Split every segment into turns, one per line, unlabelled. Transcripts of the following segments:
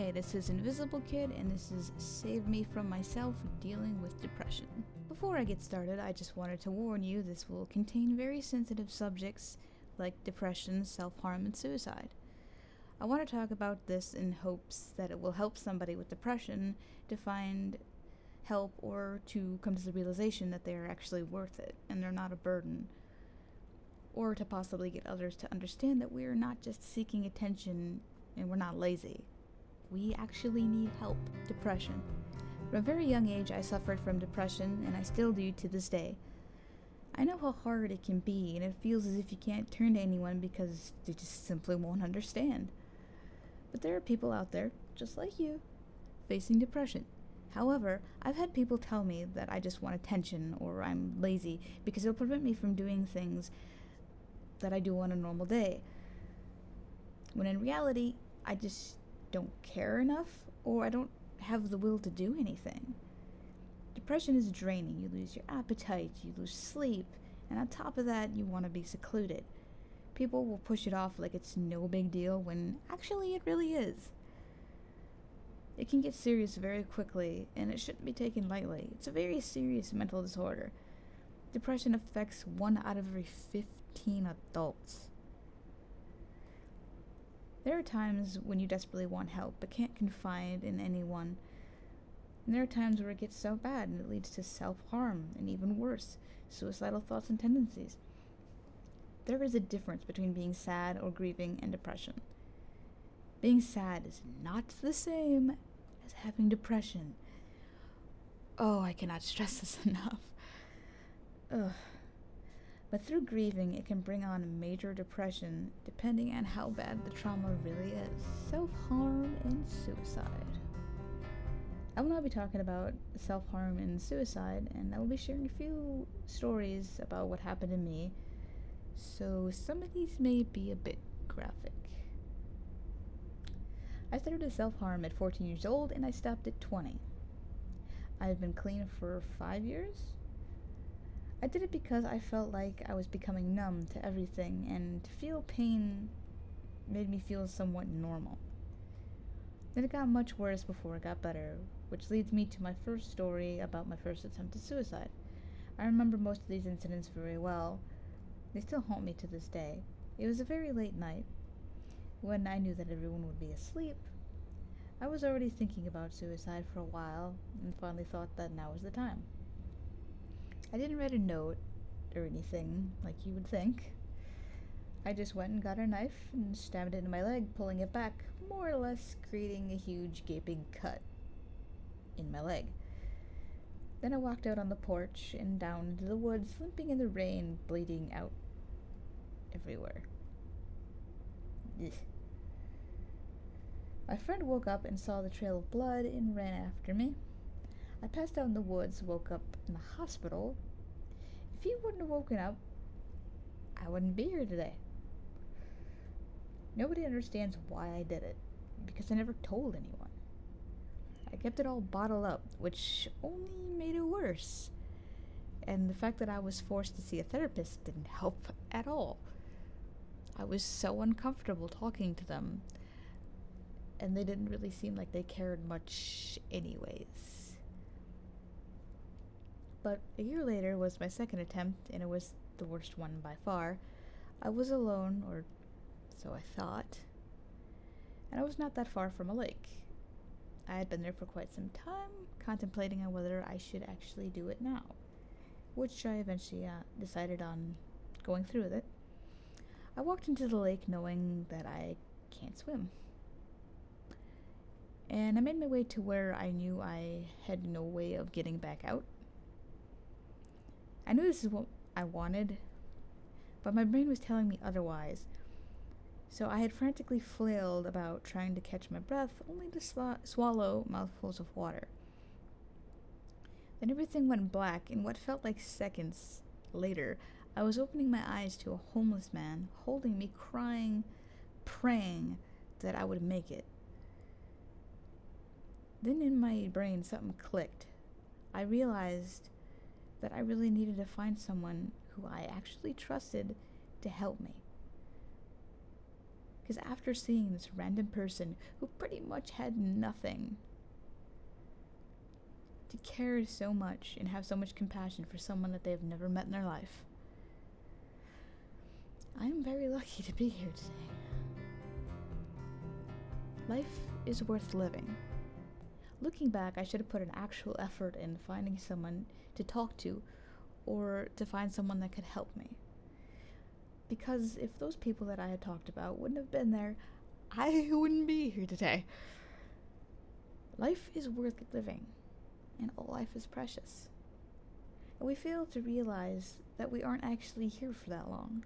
Hey, this is Invisible Kid, and this is Save Me From Myself Dealing with Depression. Before I get started, I just wanted to warn you this will contain very sensitive subjects like depression, self harm, and suicide. I want to talk about this in hopes that it will help somebody with depression to find help or to come to the realization that they are actually worth it and they're not a burden. Or to possibly get others to understand that we are not just seeking attention and we're not lazy. We actually need help. Depression. From a very young age, I suffered from depression, and I still do to this day. I know how hard it can be, and it feels as if you can't turn to anyone because they just simply won't understand. But there are people out there, just like you, facing depression. However, I've had people tell me that I just want attention or I'm lazy because it'll prevent me from doing things that I do on a normal day. When in reality, I just don't care enough or I don't have the will to do anything. Depression is draining. You lose your appetite, you lose sleep, and on top of that, you want to be secluded. People will push it off like it's no big deal when actually it really is. It can get serious very quickly, and it shouldn't be taken lightly. It's a very serious mental disorder. Depression affects one out of every 15 adults. There are times when you desperately want help but can't confide in anyone. And there are times where it gets so bad and it leads to self harm and even worse, suicidal thoughts and tendencies. There is a difference between being sad or grieving and depression. Being sad is not the same as having depression. Oh, I cannot stress this enough. Ugh. But through grieving, it can bring on major depression depending on how bad the trauma really is self harm and suicide. I will now be talking about self harm and suicide, and I will be sharing a few stories about what happened to me, so some of these may be a bit graphic. I started self harm at 14 years old and I stopped at 20. I've been clean for five years, I did it because I felt like I was becoming numb to everything, and to feel pain made me feel somewhat normal. Then it got much worse before it got better, which leads me to my first story about my first attempt at suicide. I remember most of these incidents very well. They still haunt me to this day. It was a very late night, when I knew that everyone would be asleep. I was already thinking about suicide for a while, and finally thought that now was the time. I didn't write a note or anything like you would think. I just went and got a knife and stabbed it into my leg, pulling it back, more or less creating a huge gaping cut in my leg. Then I walked out on the porch and down into the woods, limping in the rain, bleeding out everywhere. Ugh. My friend woke up and saw the trail of blood and ran after me. I passed out in the woods, woke up in the hospital. If you wouldn't have woken up, I wouldn't be here today. Nobody understands why I did it, because I never told anyone. I kept it all bottled up, which only made it worse. And the fact that I was forced to see a therapist didn't help at all. I was so uncomfortable talking to them, and they didn't really seem like they cared much, anyways. But a year later was my second attempt, and it was the worst one by far. I was alone, or so I thought, and I was not that far from a lake. I had been there for quite some time, contemplating on whether I should actually do it now, which I eventually uh, decided on going through with it. I walked into the lake knowing that I can't swim. And I made my way to where I knew I had no way of getting back out I knew this is what I wanted, but my brain was telling me otherwise. So I had frantically flailed about trying to catch my breath, only to swallow mouthfuls of water. Then everything went black, and what felt like seconds later, I was opening my eyes to a homeless man holding me, crying, praying that I would make it. Then in my brain, something clicked. I realized that I really needed to find someone who I actually trusted to help me. Because after seeing this random person who pretty much had nothing to care so much and have so much compassion for someone that they have never met in their life, I'm very lucky to be here today. Life is worth living. Looking back, I should have put an actual effort in finding someone to talk to or to find someone that could help me. Because if those people that I had talked about wouldn't have been there, I wouldn't be here today. Life is worth living, and all life is precious. And we fail to realize that we aren't actually here for that long.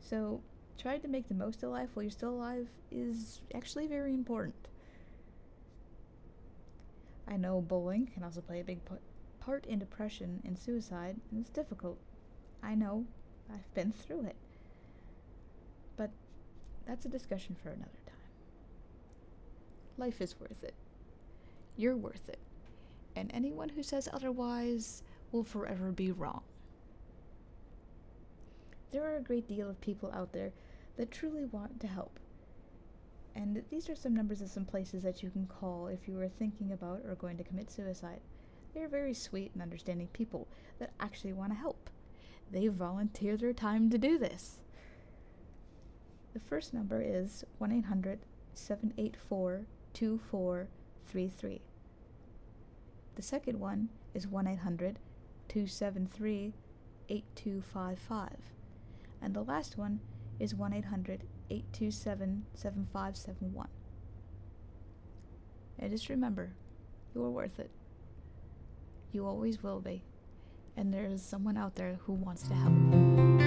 So, trying to make the most of life while you're still alive is actually very important. I know bullying can also play a big part in depression and suicide, and it's difficult. I know, I've been through it. But that's a discussion for another time. Life is worth it. You're worth it. And anyone who says otherwise will forever be wrong. There are a great deal of people out there that truly want to help. And these are some numbers of some places that you can call if you are thinking about or going to commit suicide. They are very sweet and understanding people that actually want to help. They volunteer their time to do this. The first number is 1 800 784 2433. The second one is 1 800 273 8255. And the last one is 1 800 827 7571. And just remember, you are worth it. You always will be. And there is someone out there who wants to help.